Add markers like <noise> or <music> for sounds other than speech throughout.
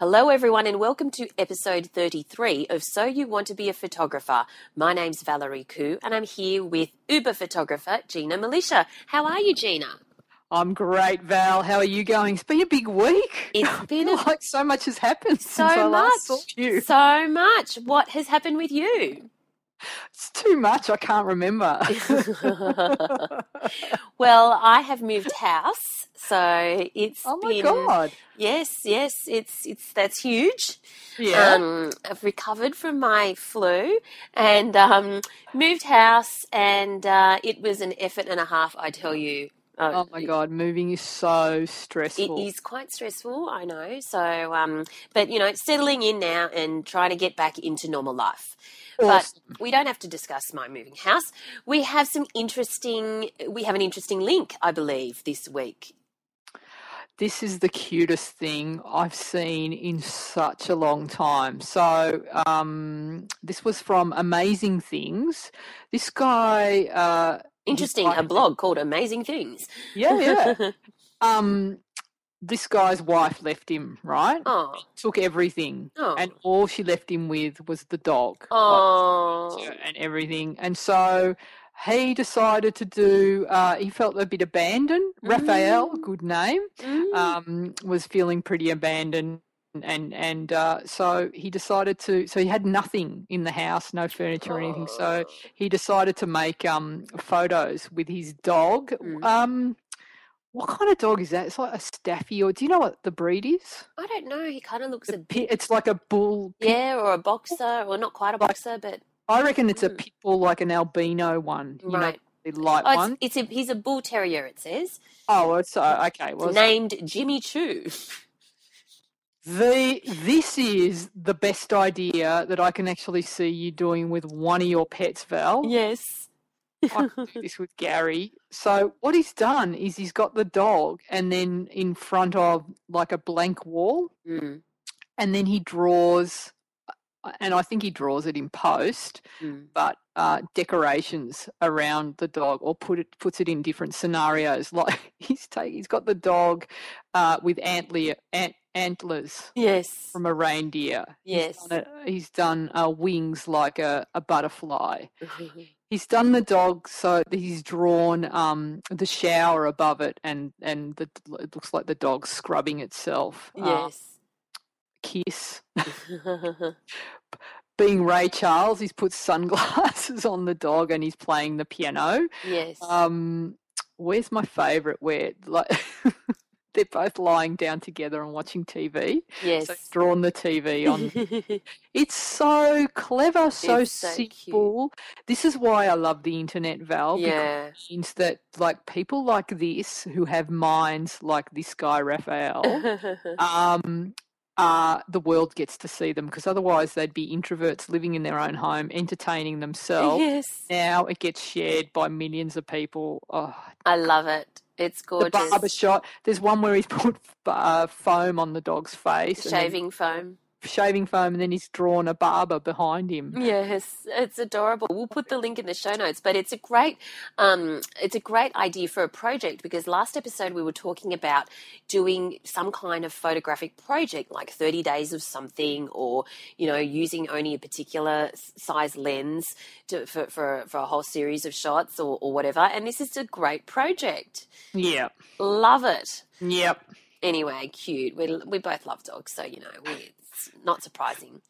Hello, everyone, and welcome to episode 33 of So You Want to Be a Photographer. My name's Valerie Khoo, and I'm here with Uber photographer Gina Milicia. How are you, Gina? I'm great, Val. How are you going? It's been a big week. It's <laughs> been a, like so much has happened so since I much. last saw you. So much. What has happened with you? It's too much. I can't remember. <laughs> well, I have moved house, so it's oh my been god! yes, yes, it's it's that's huge. Yeah. Um, I've recovered from my flu and um, moved house, and uh, it was an effort and a half. I tell you. Uh, oh my god, moving is so stressful. It is quite stressful, I know. So, um, but you know, it's settling in now and trying to get back into normal life. Awesome. But we don't have to discuss my moving house. We have some interesting. We have an interesting link, I believe, this week. This is the cutest thing I've seen in such a long time. So, um, this was from Amazing Things. This guy, uh, Interesting, like- a blog called Amazing Things. yeah, yeah. <laughs> um, this guy's wife left him, right? oh, Took everything, oh, and all she left him with was the dog. like, oh. and everything. And so he decided to do, uh, he felt a bit abandoned. Raphael, Mm. good name, Mm. um, was feeling pretty abandoned. And and uh, so he decided to. So he had nothing in the house, no furniture or anything. So Oh. he decided to make um, photos with his dog. Mm. Um, what kind of dog is that? It's like a staffy, or do you know what the breed is? I don't know. He kind of looks The a pit, it's like a bull. pit- yeah, or a boxer, or not quite a boxer, but I reckon it's a Mm. pit bull, like an albino one. You know, right. the light Oh, one. it's, it's a he's a bull terrier. It says Oh, it's uh, okay. Well, it's- named Jimmy Choo. the this is the best idea that I can actually see you doing with one of your pets, Val. yes. I could do this with Gary. So what he's done is he's got the dog, and then in front of like a blank wall, Mm, and then he draws, and I think he draws it in post, mm. but uh, decorations around the dog, or put it puts it in different scenarios. <laughs> Like he's take, he's got the dog uh, with antler ant, antlers Yes. from a reindeer. Yes. He's done, a, he's done uh, wings like a, a butterfly. <laughs> He's done the dog so he's drawn um, the shower above it, and and the, it looks like the dog scrubbing itself. Uh, yes. Kiss. <laughs> Being Ray Charles, he's put sunglasses <laughs> on the dog and he's playing the piano. yes. Um, where's my favourite? Where like <laughs> they're both lying down together and watching TV. yes. So drawn the TV on. it's so clever, so so cute. simple. This is why I love the internet, Val. because yeah. it means that like people like this who have minds like this guy Raphael um, uh, the world gets to see them because otherwise they'd be introverts living in their own home, entertaining <laughs> themselves. yes. Now it gets shared by millions of people. Oh, I love it. It's gorgeous. the barber shot. There's one where he's <laughs> put uh, foam on the dog's face, and then Shaving foam. Shaving foam, and then he's drawn a barber behind him. Yes, it's adorable. We'll put the link in the show notes, but it's a great, um, it's a great idea for a project because last episode we were talking about doing some kind of photographic project, like thirty days of something, or you know, using only a particular size lens to, for for for a whole series of shots or, or whatever. And this is a great project. Yeah. Love it. Yep. Anyway, cute. We we both love dogs, so you know we, it's not surprising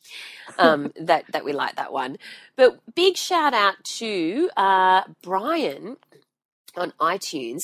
um, <laughs> that that we like that one. But big shout out to uh, Brian on iTunes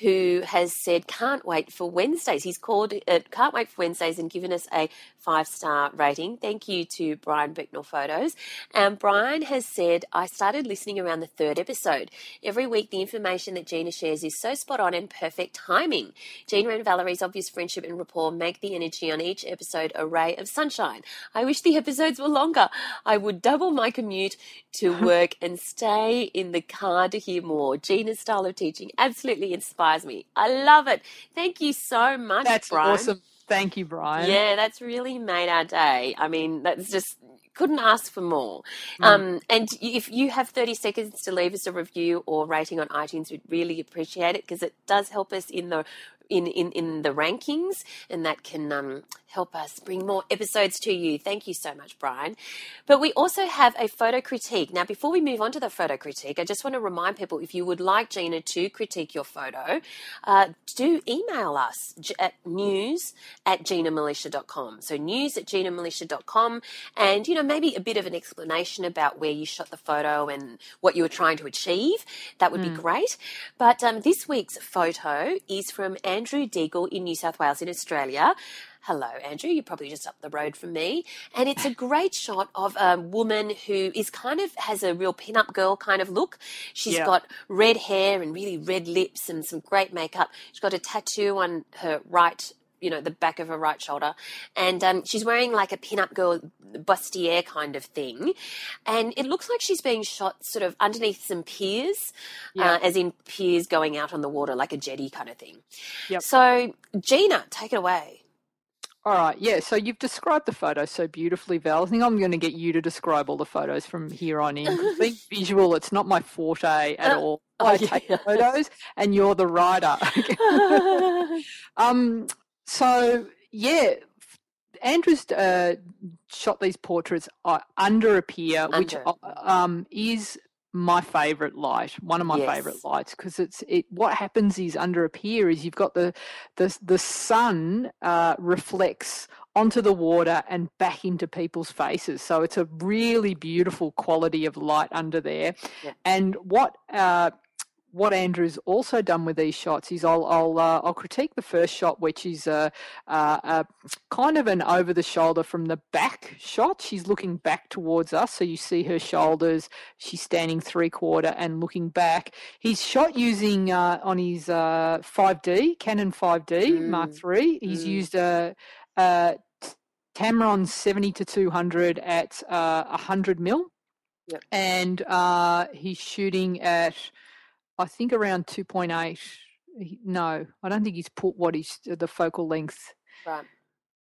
who has said, Can't wait for Wednesdays. He's called it Can't Wait for Wednesdays and given us a five star rating. Thank you to Brian Becknell Photos. And Brian has said, I started listening around the third episode. Every week, the information that Gina shares is so spot on and perfect timing. Gina and Valerie's obvious friendship and rapport make the energy on each episode a ray of sunshine. I wish the episodes were longer. I would double my commute to <laughs> work and stay in the car to hear more. Gina's style of teaching absolutely inspires me. I love it. Thank you so much, That's Brian. awesome. Thank you, Brian. Yeah, that's really made our day. I mean, that's just couldn't ask for more. Mm. Um, and if you have 30 seconds to leave us a review or rating on iTunes, we'd really appreciate it because it does help us in the in, in, in the rankings, and that can um, help us bring more episodes to you. Thank you so much, Brian. But we also have a photo critique. Now, before we move on to the photo critique, I just want to remind people if you would like Gina to critique your photo, uh, do email us at news at ginamilicia.com. So, news at ginamilicia.com, and you know, maybe a bit of an explanation about where you shot the photo and what you were trying to achieve. That would mm. be great. But um, this week's photo is from Andrew Deagle in New South Wales in Australia. Hello, Andrew. You're probably just up the road from me. And it's a <laughs> great shot of a woman who is kind of has a real pin-up girl kind of look. She's yeah. got red hair and really red lips and some great makeup. She's got a tattoo on her right you know, the back of her right shoulder. And um, she's wearing like a pin-up girl bustier kind of thing. And it looks like she's being shot sort of underneath some piers, yeah. uh, as in piers going out on the water, like a jetty kind of thing. Yep. So, Gina, take it away. All right, yeah. So you've described the photo so beautifully, Val. I think I'm going to get you to describe all the photos from here on in. Being <laughs> visual, it's not my forte at uh, all. I take photos, and you're the writer. <laughs> <laughs> um, so yeah, Andrews uh, shot these portraits uh, under a pier, under. which uh, um, is my favorite light, one of my yes. favorite lights, because it's it. What happens is under a pier is you've got the the the sun uh, reflects onto the water and back into people's faces. So it's a really beautiful quality of light under there. Yeah. And what uh, what Andrew's also done with these shots is I'll I'll uh, I'll critique the first shot, which is a, a, a kind of an over the shoulder from the back shot. She's looking back towards us, so you see her shoulders. She's standing three quarter and looking back. He's shot using uh, on his uh, 5D Canon 5D mm. Mark III. He's mm. used a, a Tamron 70 to 200 at uh, 100 mil. Yep. And uh, he's shooting at I think around 2.8. No, I don't think he's put what is the focal length. Right.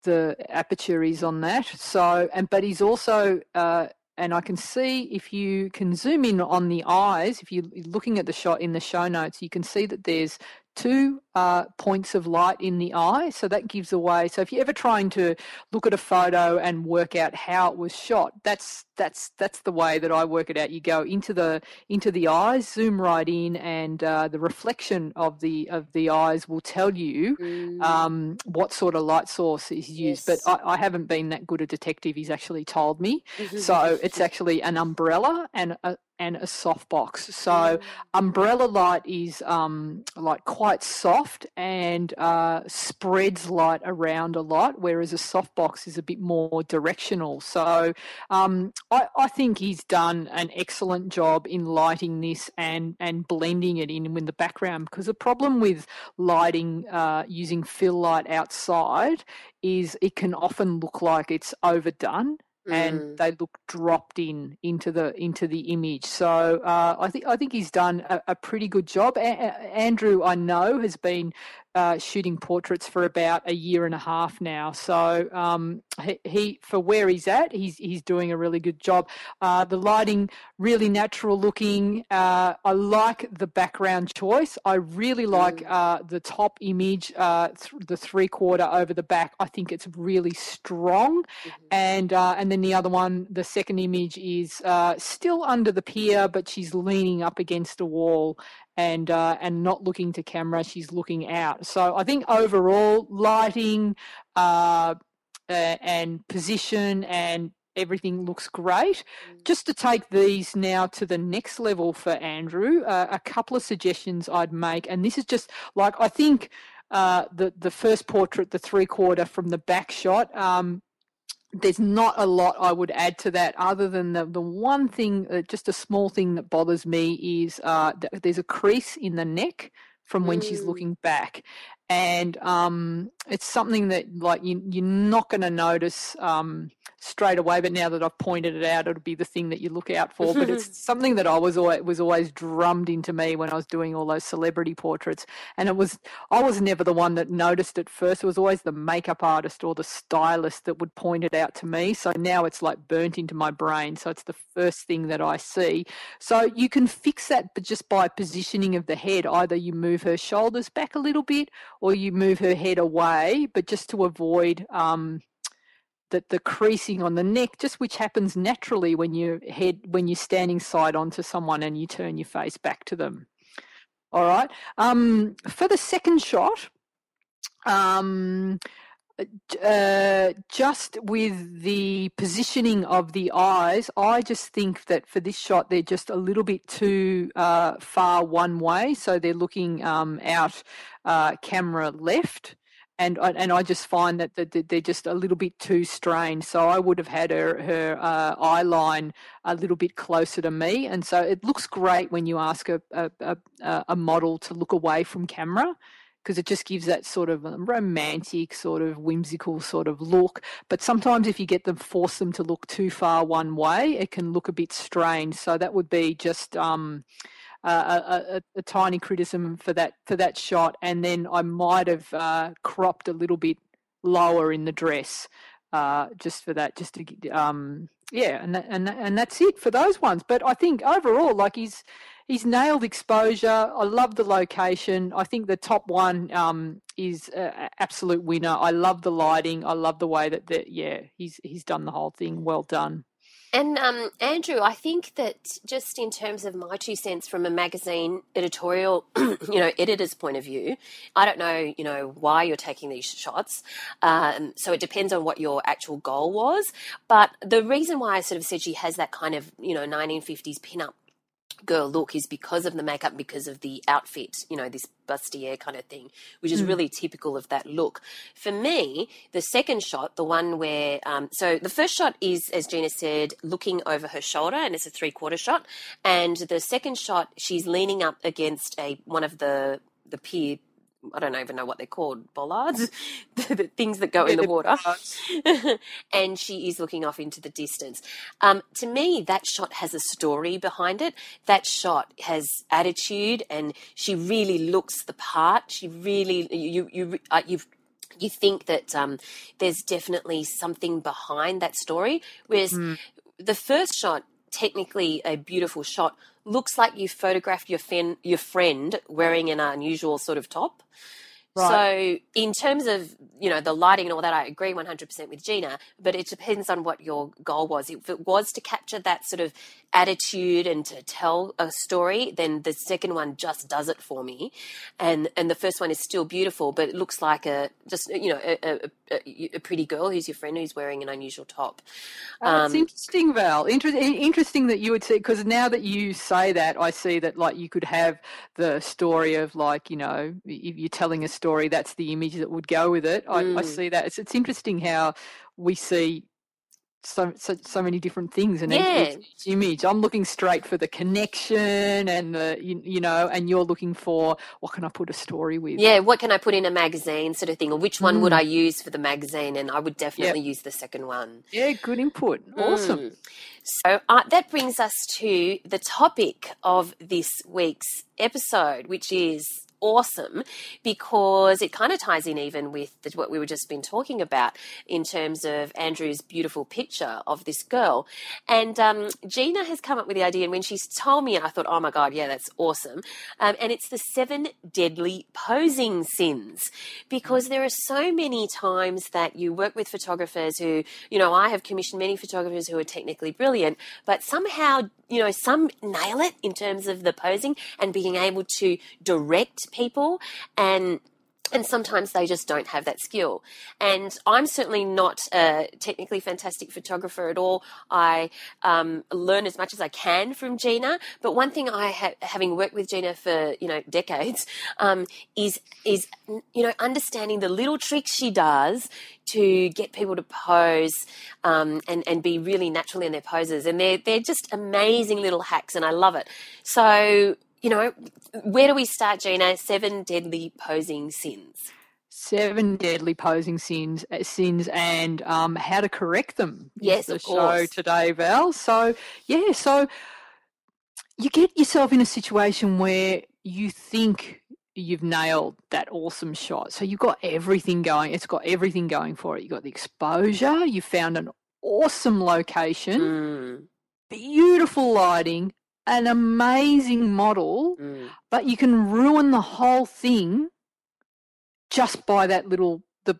The aperture is on that. So, and but he's also, uh, and I can see if you can zoom in on the eyes, if you're looking at the shot in the show notes, you can see that there's two uh, points of light in the eye. So that gives away. So if you're ever trying to look at a photo and work out how it was shot, that's that's that's the way that I work it out. You go into the into the eyes, zoom right in, and uh, the reflection of the of the eyes will tell you mm. um, what sort of light source is used. Yes. But I, I, haven't been that good a detective. He's actually told me. so it's actually an umbrella and a, and a softbox. So mm. umbrella light is um, like quite soft and uh, spreads light around a lot, whereas a softbox is a bit more directional. So um, I, I, think he's done an excellent job in lighting this and and blending it in with the background. Because the problem with lighting uh, using fill light outside is it can often look like it's overdone and mm. they look dropped in into the into the image. So uh, I think I think he's done a, a pretty good job. A- Andrew, I know, has been uh, shooting portraits for about a year and a half now. So um, he, he, for where he's at, he's he's doing a really good job. Uh, the lighting really natural looking. Uh, I like the background choice. I really like mm. uh, the top image, uh, th- the three quarter over the back. I think it's really strong, mm-hmm. and uh, and then the other one, the second image is still under the pier, but she's leaning up against a wall, and uh, and not looking to camera. She's looking out. So I think overall lighting uh, uh, and position and everything looks great. Just to take these now to the next level for Andrew, uh, a couple of suggestions I'd make, and this is just like I think uh, the the first portrait, the three quarter from the back shot. Um, there's not a lot I would add to that, other than the the one thing, uh, just a small thing that bothers me is uh, th- there's a crease in the neck from when mm. she's looking back, and um, it's something that like you, you're not going to notice um, straight away. But now that I've pointed it out, it'll be the thing that you look out for. but it's <laughs> something that I was always was always drummed into me when I was doing all those celebrity portraits, and it was I was never the one that noticed it first. It was always the makeup artist or the stylist that would point it out to me. So now it's like burnt into my brain. So it's the first thing that I see. So you can fix that, but just by positioning of the head. Either you move her shoulders back a little bit or you move her head away, but just to avoid um, the, the creasing on the neck, just which happens naturally when you head when you're standing side on to someone and you turn your face back to them. All right. Um, for the second shot, um, uh, just with the positioning of the eyes, I just think that for this shot they're just a little bit too uh, far one way, so they're looking um, out uh, camera left. And, and I just find that they're just a little bit too strained. So I would have had her her uh, eye line a little bit closer to me, and so it looks great when you ask a a, a, a model to look away from camera because it just gives that sort of romantic, sort of whimsical sort of look. But sometimes if you get them, force them to look too far one way, it can look a bit strange. So that would be just um, a, a, a, tiny criticism for that for that shot. And then I might have uh, cropped a little bit lower in the dress. Uh, just for that, just to um, yeah, and that, and and that's it for those ones. But I think overall, like he's he's nailed exposure. I love the location. I think the top one um, is an absolute winner. I love the lighting. I love the way that the, yeah he's he's done the whole thing. Well done. And um, Andrew, I think that just in terms of my two cents from a magazine editorial, <clears throat> you know, editor's point of view, I don't know, you know, why you're taking these shots. Um, so it depends on what your actual goal was. But the reason why I sort of said she has that kind of, you know, 1950s pin-up girl look is because of the makeup, because of the outfit, you know, this bustier kind of thing, which is mm. really typical of that look. For me, the second shot, the one where, um, so the first shot is, as Gina said, looking over her shoulder, and it's a three quarter shot. And the second shot, she's leaning up against a one of the the pier I don't even know what they're called, bollards, <laughs> the, things that go in the water. <laughs> and she is looking off into the distance. Um, to me, that shot has a story behind it. That shot has attitude, and she really looks the part. She really, you, you, uh, you've you think that um, there's definitely something behind that story. Whereas mm. the first shot, technically a beautiful shot, looks like you photographed your, fen- your friend wearing an unusual sort of top. Right. So, in terms of you know the lighting and all that, I agree one hundred percent with Gina. But it depends on what your goal was. If it was to capture that sort of attitude and to tell a story, then the second one just does it for me. And and the first one is still beautiful, but it looks like a just you know a, a, a pretty girl who's your friend who's wearing an unusual top. Um, it's interesting, Val. Inter- interesting that you would say because now that you say that, I see that like you could have the story of like you know if you're telling a story, that's the image that would go with it. I, mm. I see that. It's, it's interesting how we see so, so so many different things in yeah. each, each, image. I'm looking straight for the connection and the you, you, know, and you're looking for what can I put a story with? Yeah, what can I put in a magazine sort of thing, or which one mm. would I use for the magazine? And I would definitely yep. use the second one. Yeah, good input. Awesome. Mm. So uh, that brings us to the topic of this week's episode, which is awesome because it kind of ties in even with what we were just been talking about in terms of Andrew's beautiful picture of this girl. And um, Gina has come up with the idea, and when she's told me, I thought, oh my God, yeah, that's awesome. Um, and it's the seven deadly posing sins because there are so many times that you work with photographers who, you know, I have commissioned many photographers who are technically brilliant, but somehow you know, some nail it in terms of the posing and being able to direct people. And and sometimes they just don't have that skill. And I'm certainly not a technically fantastic photographer at all. I um, learn as much as I can from Gina. But one thing I having worked with Gina for you know decades, um, is is you know understanding the little tricks she does to get people to pose um, and and be really natural in their poses. And they're they're just amazing little hacks, and I love it. So you know, where do we start, Gina? Seven deadly posing sins. Seven deadly posing sins, uh, sins, and um, how to correct them. Yes, the of show course. today, Val. So yeah, so you get yourself in a situation where you think you've nailed that awesome shot. So you've got everything going. It's got everything going for it. You've got the exposure. You found an awesome location, Mm, beautiful lighting, an amazing model, mm. but you can ruin the whole thing just by that little the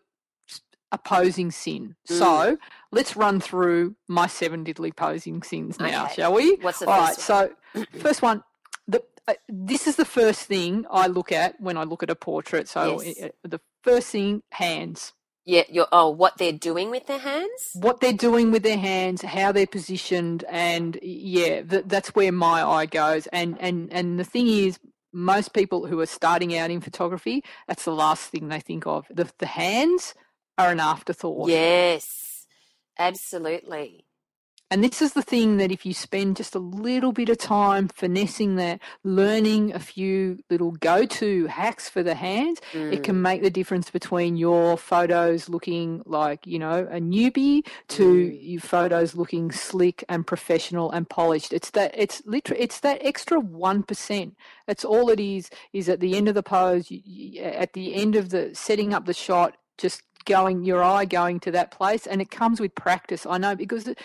opposing sin. Mm. So let's run through my seven deadly posing sins now, Okay. shall we? What's the All right. first one? So <clears throat> first one, the uh, this is the first thing I look at when I look at a portrait. So Yes. uh, the first thing, hands. Yeah, you're, oh, what they're doing with their hands? what they're doing with their hands, how they're positioned, and yeah, th- that's where my eye goes. And and and the thing is, most people who are starting out in photography, that's the last thing they think of. The the hands are an afterthought. Yes, absolutely. And this is the thing that if you spend just a little bit of time finessing that, learning a few little go-to hacks for the hands, it Mm, can make the difference between your photos looking like you know a newbie to Mm. your photos looking slick and professional and polished. It's that it's literally it's that extra 1% that's all it is is at the end of the pose you, you, at the end of the setting up the shot just going your eye going to that place and it comes with practice. I know because it,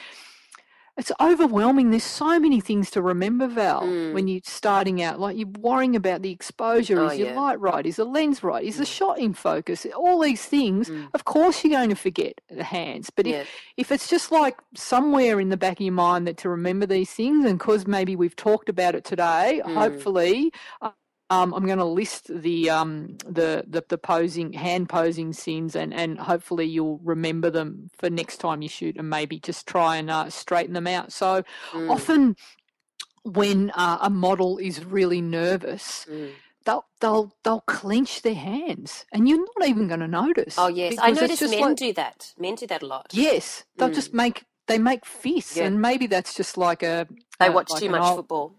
it's overwhelming. There's so many things to remember, Val, Mm. when you're starting out. Like you're worrying about the exposure. Oh, is your yeah. light right? Is the lens right? Is the Mm. shot in focus? All these things. Mm. Of course, you're going to forget the hands. But if, Yeah. if it's just like somewhere in the back of your mind that to remember these things, and because maybe we've talked about it today, Mm. hopefully. uh, Um, I'm going to list the, um, the the the posing hand posing scenes, and, and hopefully you'll remember them for next time you shoot, and maybe just try and uh, straighten them out. So Mm, often when uh, a model is really nervous, mm. they'll they'll they'll clench their hands, and you're not even going to notice. Oh, yes. I notice men like- do that. Men do that a lot. Yes, they'll Mm. just make they make fists, Yeah. and maybe that's just like a They uh, watch like too much old- football.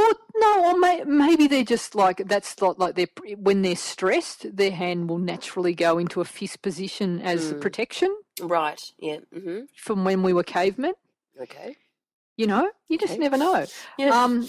Well, no, or may, maybe they're just like that's not like they're when they're stressed, their hand will naturally go into a fist position as Mm. protection Right. Yeah. hmm from when we were cavemen. Okay. You know, you just Okay. never know. Yeah. Um,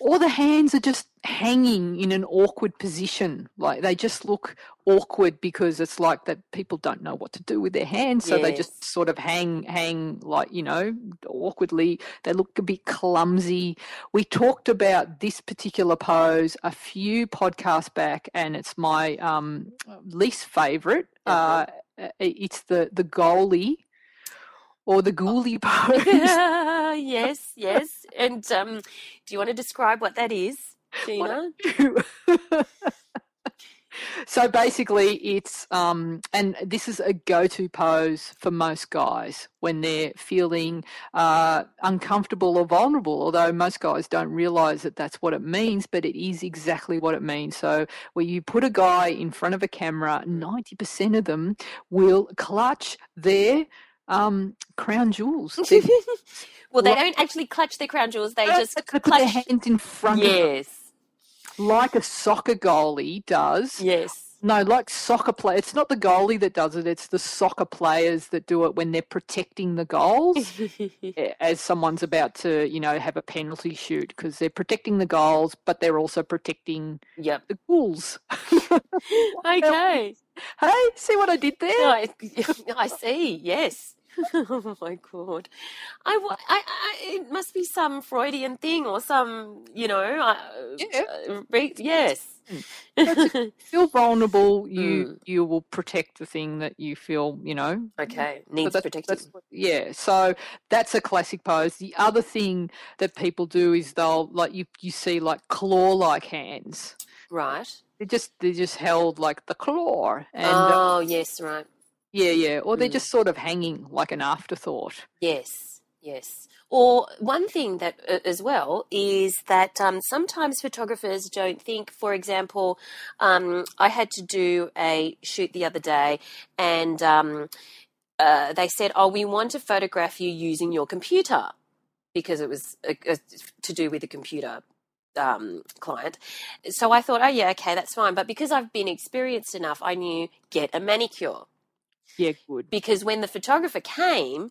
or the hands are just hanging in an awkward position. Like they just look awkward because it's like that people don't know what to do with their hands. So they just sort of hang, hang like, you know, awkwardly. They look a bit clumsy. We talked about this particular pose a few podcasts back, and it's my um, least favorite. Uh, it's the, the goalie or the ghoulie <laughs> pose. yes. Yes. And um, do you want to describe what that is, Gina? <laughs> so basically it's um and this is a go-to pose for most guys when they're feeling uh, uncomfortable or vulnerable although most guys don't realize that that's what it means but it is exactly what it means so where you put a guy in front of a camera 90% of them will clutch their um, crown jewels <laughs> They- well, they don't actually clutch their crown jewels. They they just put their clutch. hands in front of them Yes. like a soccer goalie does Yes. No, like soccer play. It's not the goalie that does it. It's the soccer players that do it when they're protecting the goals <laughs> as someone's about to, you know, have a penalty shoot because they're protecting the goals, but they're also protecting yep. the goals. <laughs> Okay. hey, see what I did there? I, I see. Yes. <laughs> oh my god! I, I, I, it must be some Freudian thing or some, you know, uh, Yeah. uh, re- yes. <laughs> feel vulnerable, you Mm. you will protect the thing that you feel, you know. okay, needs protecting. yeah, so that's a classic pose. The other thing that people do is they'll like you you see like claw like hands. right. They're just they're just held like the claw, and uh, oh yes, right. Yeah, yeah, or they're Mm. just sort of hanging like an afterthought. Yes, yes. Or one thing that uh, as well is that um, sometimes photographers don't think. For example, um, I had to do a shoot the other day, and um, uh, they said, "Oh, we want to photograph you using your computer," because it was uh uh to do with a computer um, client. So I thought, "Oh yeah, okay, that's fine." But because I've been experienced enough, I knew get a manicure Yeah, good. because when the photographer came,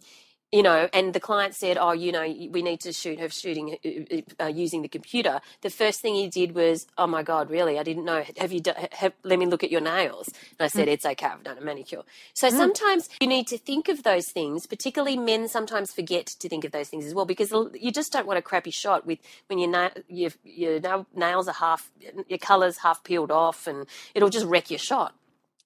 you know, and the client said, "Oh, you know, we need to shoot her shooting uh, uh, using the computer." The first thing he did was, "Oh my god, really? I didn't know. Have you? Done, have, let me look at your nails." And I said, "It's okay. I've done a manicure." So sometimes you need to think of those things. Particularly men sometimes forget to think of those things as well because you just don't want a crappy shot with when your na- your, your nails are half, your colours half peeled off, and it'll just wreck your shot.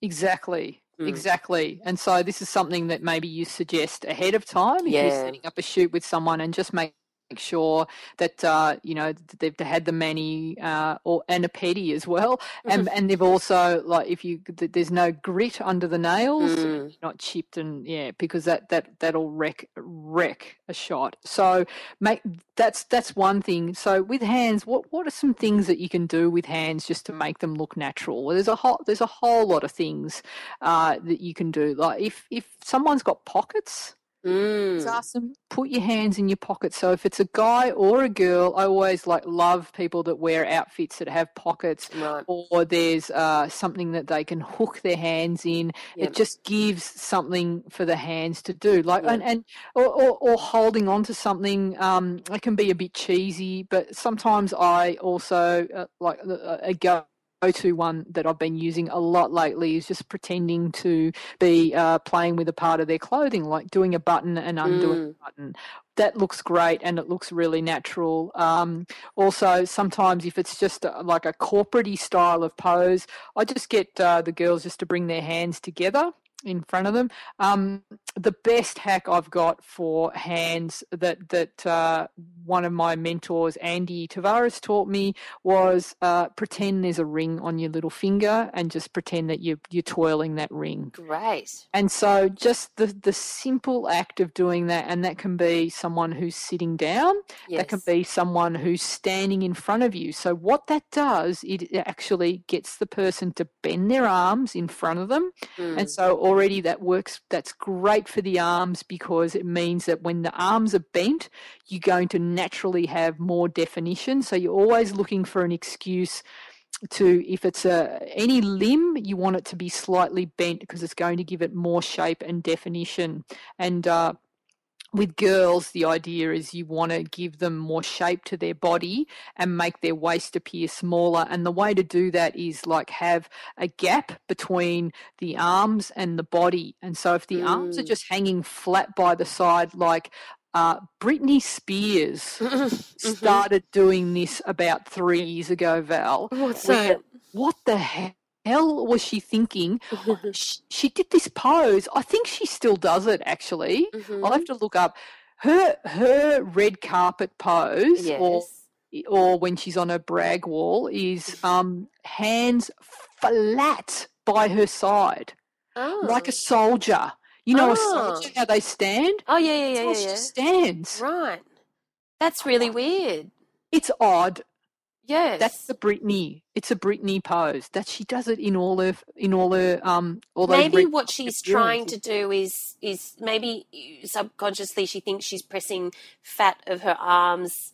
Exactly. Mm. Exactly. And so this is something that maybe you suggest ahead of time if you're setting up a shoot with someone and just make sure that uh, you know they've had the mani uh, or and a pedi as well. And <laughs> and they've also like if you there's no grit under the nails Mm. not chipped and yeah because that that that'll wreck wreck a shot. So make that's that's one thing. So with hands what what are some things that you can do with hands just to make them look natural? Well, there's a whole there's a whole lot of things uh, that you can do. Like if if someone's got pockets Mm. ask them, put your hands in your pockets. So if it's a guy or a girl, I always like love people that wear outfits that have pockets Right. or there's uh, something that they can hook their hands in. Yep. It just gives something for the hands to do, like and, and or, or, or holding on to something. Um, it can be a bit cheesy, but sometimes I also uh, like a, a go go-to one that I've been using a lot lately is just pretending to be uh, playing with a part of their clothing, like doing a button and undoing Mm. a button. That looks great and it looks really natural. Um, also, sometimes if it's just a, like a corporate style of pose, I just get uh, the girls just to bring their hands together in front of them. Um, the best hack I've got for hands that that uh, one of my mentors, Andy Tavares, taught me was uh, pretend there's a ring on your little finger and just pretend that you're you're twirling that ring. Great. And so just the the simple act of doing that, and that can be someone who's sitting down, Yes. that can be someone who's standing in front of you. So what that does, it actually gets the person to bend their arms in front of them. Mm. And so already that works that's great for the arms because it means that when the arms are bent, you're going to naturally have more definition. So you're always looking for an excuse to if it's a any limb you want it to be slightly bent because it's going to give it more shape and definition and uh, with girls the idea is you want to give them more shape to their body and make their waist appear smaller and the way to do that is like have a gap between the arms and the body and so if the arms are Mm. just hanging flat by the side like uh, Britney Spears <laughs> Mm-hmm. started doing this about three years ago, Val. What's that? What the hell was she thinking? <laughs> she, she did this pose. I think she still does it, actually. Mhm. I'll have to look up her her red carpet pose, or Yes. or when she's on a brag wall, is um, hands flat by her side, Oh. like a soldier. You know, a Oh. soldier how they stand. Oh yeah, yeah, yeah, how yeah. she yeah. stands. Right. That's really weird. It's odd. Yes. That's the Britney. It's a Britney pose. That she does it in all her in all her um all maybe what she's trying to do is is maybe subconsciously she thinks she's pressing fat of her arms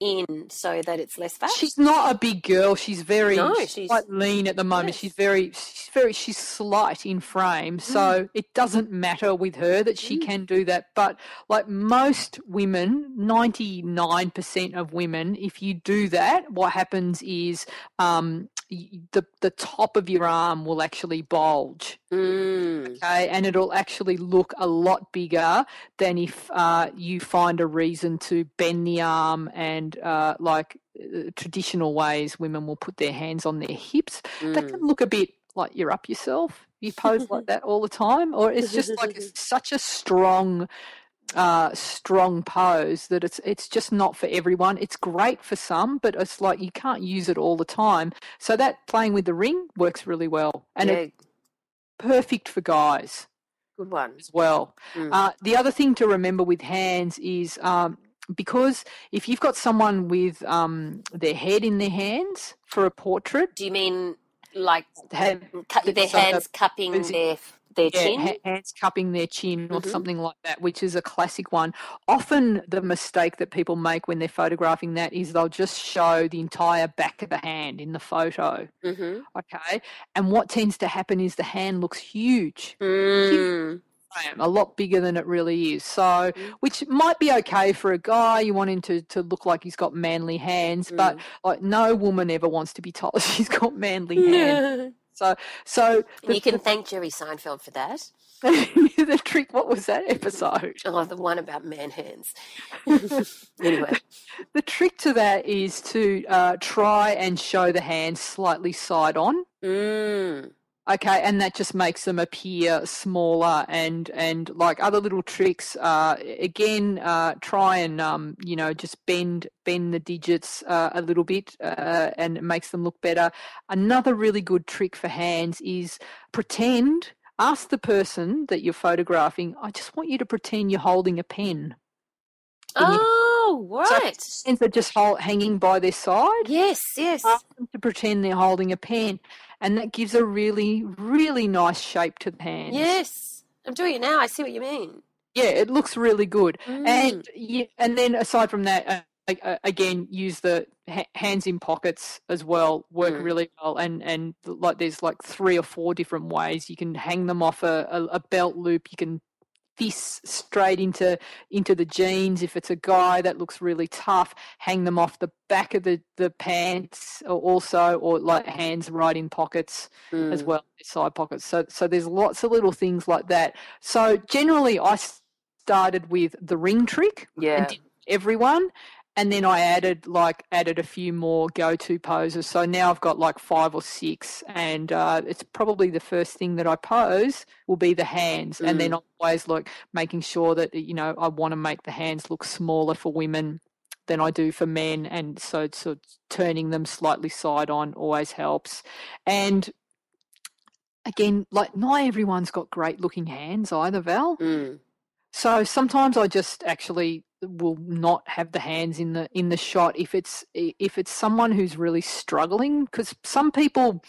in so that it's less fat. She's not a big girl. She's very No, she's, she's- quite lean at the moment. Yes. She's very she's very she's slight in frame. So it doesn't matter with her that she Mm. can do that. But like most women, ninety nine percent of women, if you do that, what happens is um the the top of your arm will actually bulge. Mm. Okay, and it'll actually look a lot bigger than if uh, you find a reason to bend the arm and uh, like uh, traditional ways women will put their hands on their hips. That Mm. can look a bit like you're up yourself. You pose like <laughs> that all the time, or it's just like it's <laughs> such a strong, uh, strong pose that it's it's just not for everyone. It's great for some, but it's like you can't use it all the time. So that playing with the ring works really well, and yeah, it's perfect for guys good one. as well. Mm. Uh, the other thing to remember with hands is um, because if you've got someone with um, their head in their hands for a portrait, Do you mean like have their hands cupping their their yeah, chin? ha- hands cupping their chin or Mhm. something like that, which is a classic one. Often the mistake that people make when they're photographing that is they'll just show the entire back of the hand in the photo. mm-hmm. Okay. And what tends to happen is the hand looks huge. Mm. frame, a lot bigger than it really is. So, Mm. which might be okay for a guy. You want him to, to look like he's got manly hands, but Mm. like no woman ever wants to be told <laughs> she's got manly hands. <laughs> So, so the, you can thank Jerry Seinfeld for that. the, <laughs> the trick. What was that episode? Oh, the one about man hands. <laughs> anyway, The trick to that is to uh, try and show the hands slightly side on. mm. Okay, and that just makes them appear smaller and and like other little tricks. Uh, again, uh, try and um, you know just bend bend the digits uh, a little bit, uh, and it makes them look better. Another really good trick for hands is pretend. Ask the person that you're photographing. I just want you to pretend you're holding a pen. Oh, So- right. Hands are just hold, hanging by their side Yes, yes. ask them to pretend they're holding a pen, and that gives a really, really nice shape to the hands. Yes. I'm doing it now. I see what you mean. yeah, it looks really good. Mm. And yeah, and then aside from that, uh, uh, again, use the ha- hands in pockets as well. Work Mm. really well, and and like there's like three or four different ways you can hang them off a, a, a belt loop. You can this straight into into the jeans if it's a guy that looks really tough hang them off the back of the the pants or also or like hands right in pockets as Mm. well side pockets so so there's lots of little things like that so generally i started with the ring trick Yeah. and did everyone and then I added like added a few more go-to poses. So now I've got like five or six, and uh, it's probably the first thing that I pose will be the hands, and then I'm always like making sure that you know I want to make the hands look smaller for women than I do for men, and so so turning them slightly side on always helps, and. Again, like not everyone's got great looking hands either, Val. Mm. So sometimes I just actually will not have the hands in the in the shot if it's if it's someone who's really struggling because some people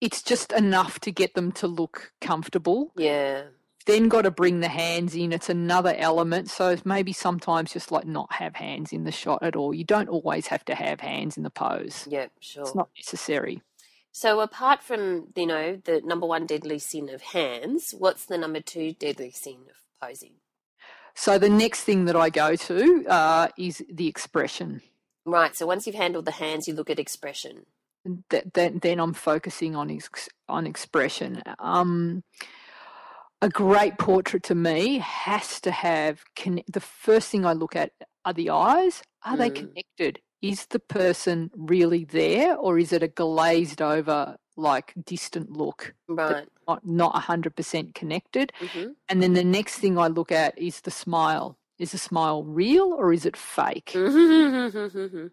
it's just enough to get them to look comfortable Yeah. then got to bring the hands in it's another element so maybe sometimes just like not have hands in the shot at all you don't always have to have hands in the pose yeah Sure. it's not necessary So apart from you know the number one deadly sin of hands, what's the number two deadly sin of posing? So the next thing that i go to uh, is the expression Right. So once you've handled the hands, you look at expression. that, that then I'm focusing on ex- on expression. Um, a great portrait to me has to have the first thing I look at are the eyes. Are they Mm. connected? Is the person really there, or is it a glazed over, like distant look, Right. not not hundred percent connected? Mm-hmm. And then the next thing I look at is the smile. Is the smile real or is it fake? <laughs>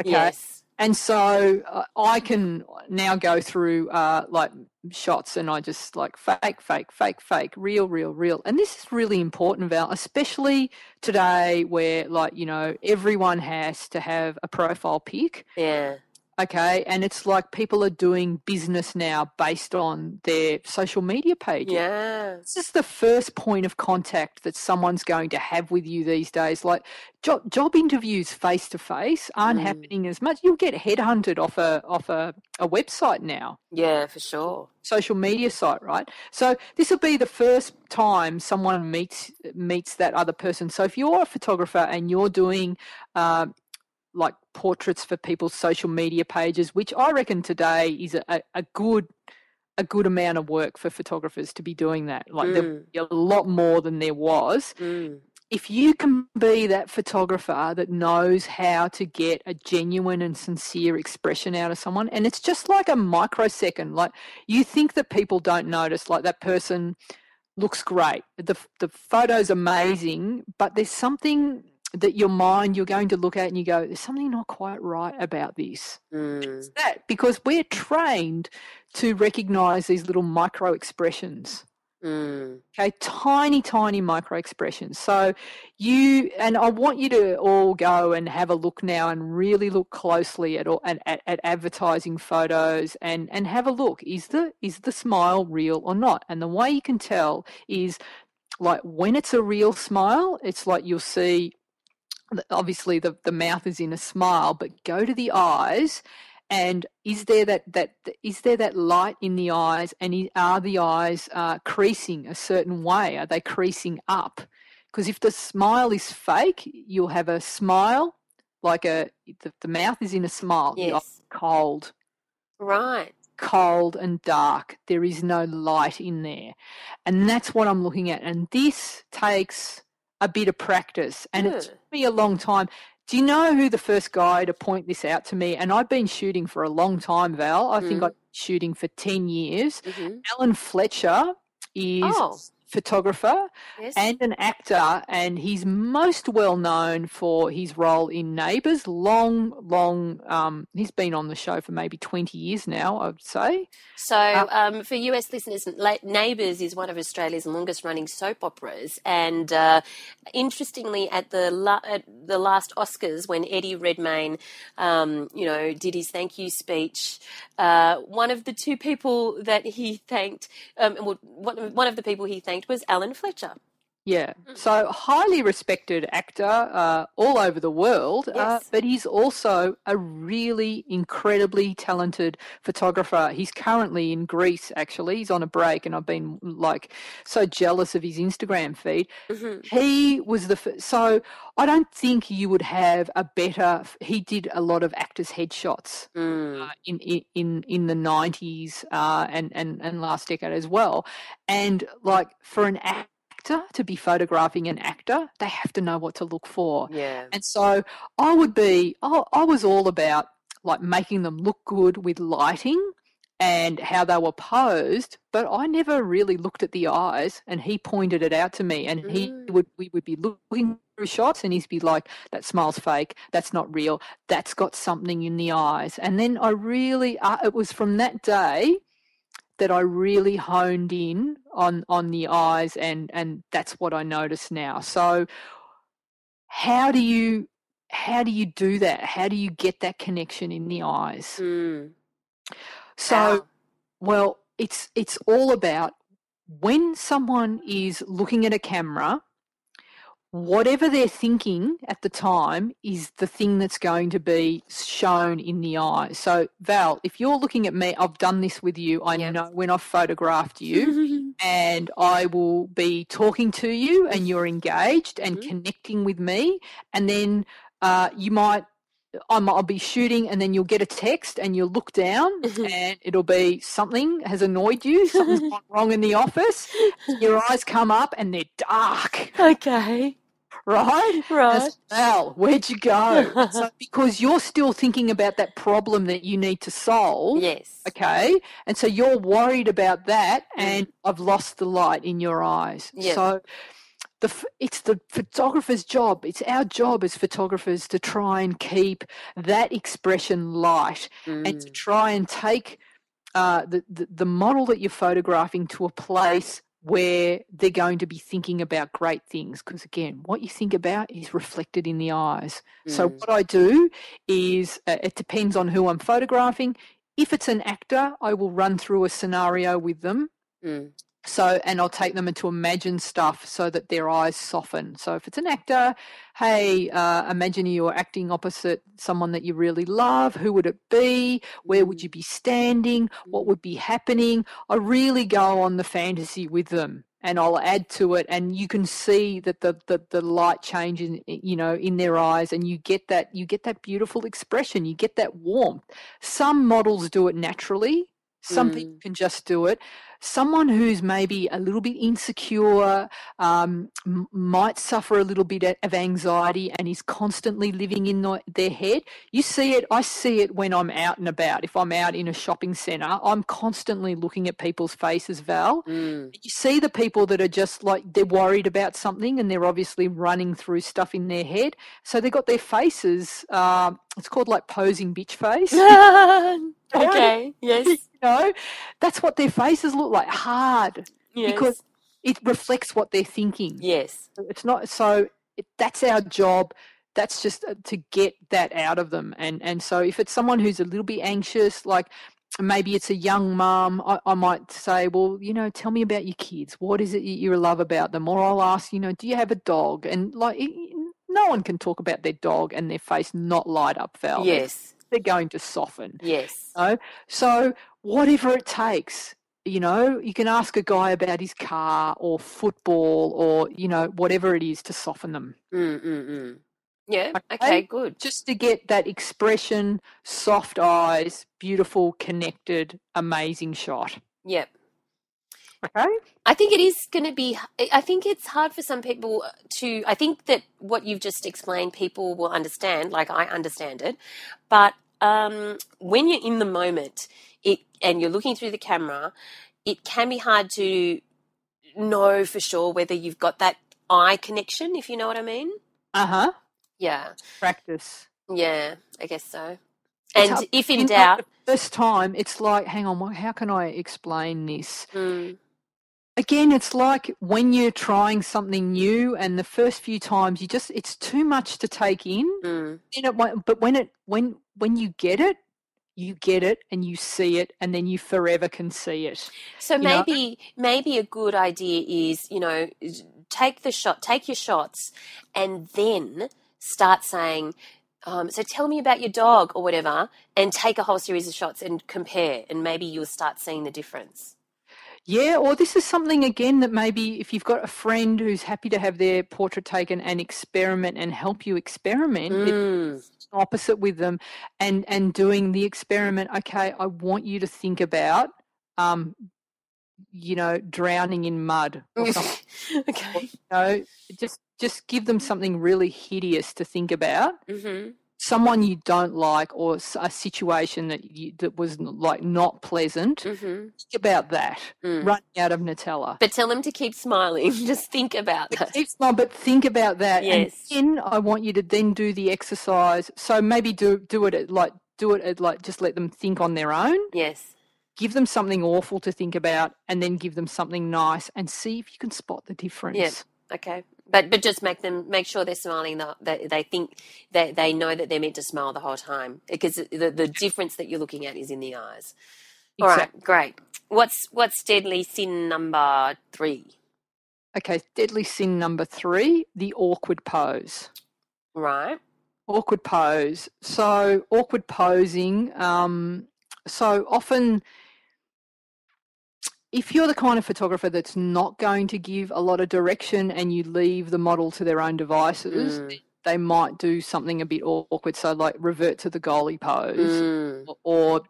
Okay. Yes. And so uh, I can now go through uh, like shots and I just like fake, fake, fake, fake, real, real, real. And this is really important, Val, especially today where like, you know, everyone has to have a profile pic. Yeah. Okay. And it's like people are doing business now based on their social media pages. Yeah. This is the first point of contact that someone's going to have with you these days. Like job, job interviews face to face aren't Mm. happening as much. You'll get headhunted off a off a, a website now, Yeah, for sure. social media site, right? So this will be the first time someone meets meets that other person. So if you're a photographer and you're doing um, like portraits for people's social media pages, which I reckon today is a, a good a good amount of work for photographers to be doing that. Like mm. a lot more than there was. Mm. If you can be that photographer that knows how to get a genuine and sincere expression out of someone, and it's just like a microsecond. Like you think that people don't notice, like that person looks great, the the photo's amazing, but there's something that your mind you're going to look at and you go there's something not quite right about this. Mm. that because we're trained to recognize these little micro expressions. Mm. okay tiny tiny micro expressions. So you and i want you to all go and have a look now and really look closely at all at, at, at advertising photos and and have a look. Is the is the smile real or not? And the way you can tell is like when it's a real smile it's like you'll see obviously the, the mouth is in a smile, but go to the eyes and is there that that is there that light in the eyes and are the eyes uh, creasing a certain way? Are they creasing up? Because if the smile is fake you'll have a smile like a the, the mouth is in a smile yes. cold. Right. Cold and dark. There is no light in there. And that's what i'm looking at. And this takes a bit of practice, and yeah. it took me a long time. Do you know who the first guy to point this out to me? And I've been shooting for a long time, Val. I mm. think I've been shooting for 10 years. Mm-hmm. Alan Fletcher is oh photographer yes. and an actor, and he's most well known for his role in Neighbours. Long, long, um, he's been on the show for maybe 20 years now, I would say. So, uh, um, for US listeners, Neighbours is one of Australia's longest running soap operas. And uh, interestingly, at the, la- at the last Oscars, when Eddie Redmayne, um, you know, did his thank you speech, uh, one of the two people that he thanked, um, well, one of the people he thanked was Alan Fletcher. Yeah, mm. so highly respected actor uh, all over the world, uh, yes. uh, but he's also a really incredibly talented photographer. He's currently in Greece, actually. He's on a break, and I've been like so jealous of his Instagram feed. Mm-hmm. He was the so I don't think you would have a better. He did a lot of actors' headshots mm. uh, in in in the nineties uh, and and and last decade as well, and like for an actor actor to be photographing an actor, they have to know what to look for. Yeah. And so I would be, I, I was all about like making them look good with lighting and how they were posed, but I never really looked at the eyes. And he pointed it out to me, and mm. he would we would be looking through shots, and he'd be like, "That smile's fake. That's not real. That's got something in the eyes." And then I really, uh, it was from that day that I really honed in on on the eyes and and that's what I notice now. So how do you how do you do that? How do you get that connection in the eyes? Mm. So wow. well, it's it's all about when someone is looking at a camera whatever they're thinking at the time is the thing that's going to be shown in the eye. So, Val, if you're looking at me, I've done this with you. I yep. know when I've photographed you, <laughs> and I will be talking to you, and you're engaged and mm-hmm. connecting with me, and then uh, you might. I'm, I'll be shooting, and then you'll get a text, and you'll look down, <laughs> and it'll be something has annoyed you, something's <laughs> gone wrong in the office. Your eyes come up, and they're dark. Okay right? Right. Well, where'd you go? <laughs> so, because you're still thinking about that problem that you need to solve. Yes. Okay. And so you're worried about that, mm. and I've lost the light in your eyes. Yes. So the it's the photographer's job. It's our job as photographers to try and keep that expression light mm. and to try and take uh, the, the the model that you're photographing to a place where they're going to be thinking about great things because again what you think about is reflected in the eyes mm. so what i do is uh, it depends on who i'm photographing if it's an actor i will run through a scenario with them mm. So, and I'll take them to imagine stuff so that their eyes soften. So, if it's an actor, hey, uh, imagine you're acting opposite someone that you really love. Who would it be? Where would you be standing? What would be happening? I really go on the fantasy with them. and I'll add to it, and you can see that the, the, the light change in you know in their eyes, and you get that you get that beautiful expression, you get that warmth. Some models do it naturally, some people Mm. can just do it. Someone who's maybe a little bit insecure um, might suffer a little bit of anxiety and is constantly living in the, their head. You see it, I see it when I'm out and about. If I'm out in a shopping centre, I'm constantly looking at people's faces, Val. Mm. You see the people that are just like they're worried about something and they're obviously running through stuff in their head. So they've got their faces, uh, it's called like posing bitch face. <laughs> <laughs> okay. Yes. <laughs> you know, that's what their faces look like hard Yes. because it reflects what they're thinking. yes. It's not so. It, that's our job. That's just uh, to get that out of them. And and so if it's someone who's a little bit anxious, like maybe it's a young mum, I, I might say, well, you know, tell me about your kids. What is it you you love about them? Or I'll ask, you know, do you have a dog? And like, no one can talk about their dog and their face not light up, Val. Yes. they're going to soften. Yes. know? So whatever it takes, you know, you can ask a guy about his car or football or, you know, whatever it is to soften them. Mm, mm, mm. Yeah. Okay. Okay. Good. Just to get that expression, soft eyes, beautiful, connected, amazing shot. Yep. Okay? I think it is going to be. I think it's hard for some people to. I think that what you've just explained, people will understand. Like I understand it, but um, when you're in the moment, it and you're looking through the camera, it can be hard to know for sure whether you've got that eye connection. If you know what I mean. Uh huh. Yeah. Practice. Yeah. I guess so. And if in know, doubt, first time, it's like, hang on, how can I explain this? mm, again it's like when you're trying something new and the first few times you just it's too much to take in mm, you know but when it when when you get it you get it and you see it and then you forever can see it So you know? maybe maybe a good idea is you know take the shot, take your shots, and then start saying. Um, so tell me about your dog or whatever, and take a whole series of shots and compare, and maybe you'll start seeing the difference. yeah or this is something again that maybe if you've got a friend who's happy to have their portrait taken and experiment and help you experiment Mm, opposite with them and and doing the experiment okay i want you to think about um you know drowning in mud or <laughs> something okay. you know just just give them something really hideous to think about hmm someone you don't like or a situation that you that was like not pleasant hmm think about that Mm. running out of nutella But tell them to keep smiling. <laughs> Just think about But that. keep smiling but think about that Yes. and then i want you to then do the exercise so maybe do do it at like do it at like just let them think on their own Yes. give them something awful to think about and then give them something nice and see if you can spot the difference Yes. Okay. But but just make them make sure they're smiling. That they, they think they they know that they're meant to smile the whole time because the the difference that you're looking at is in the eyes. All right, Exact- great. What's what's deadly sin number three? Okay, deadly sin number three, the awkward pose. Right. Awkward pose. So, awkward posing. Um, so, often, if you're the kind of photographer that's not going to give a lot of direction and you leave the model to their own devices, Mm. they might do something a bit awkward. So, like revert to the goalie pose Mm. or,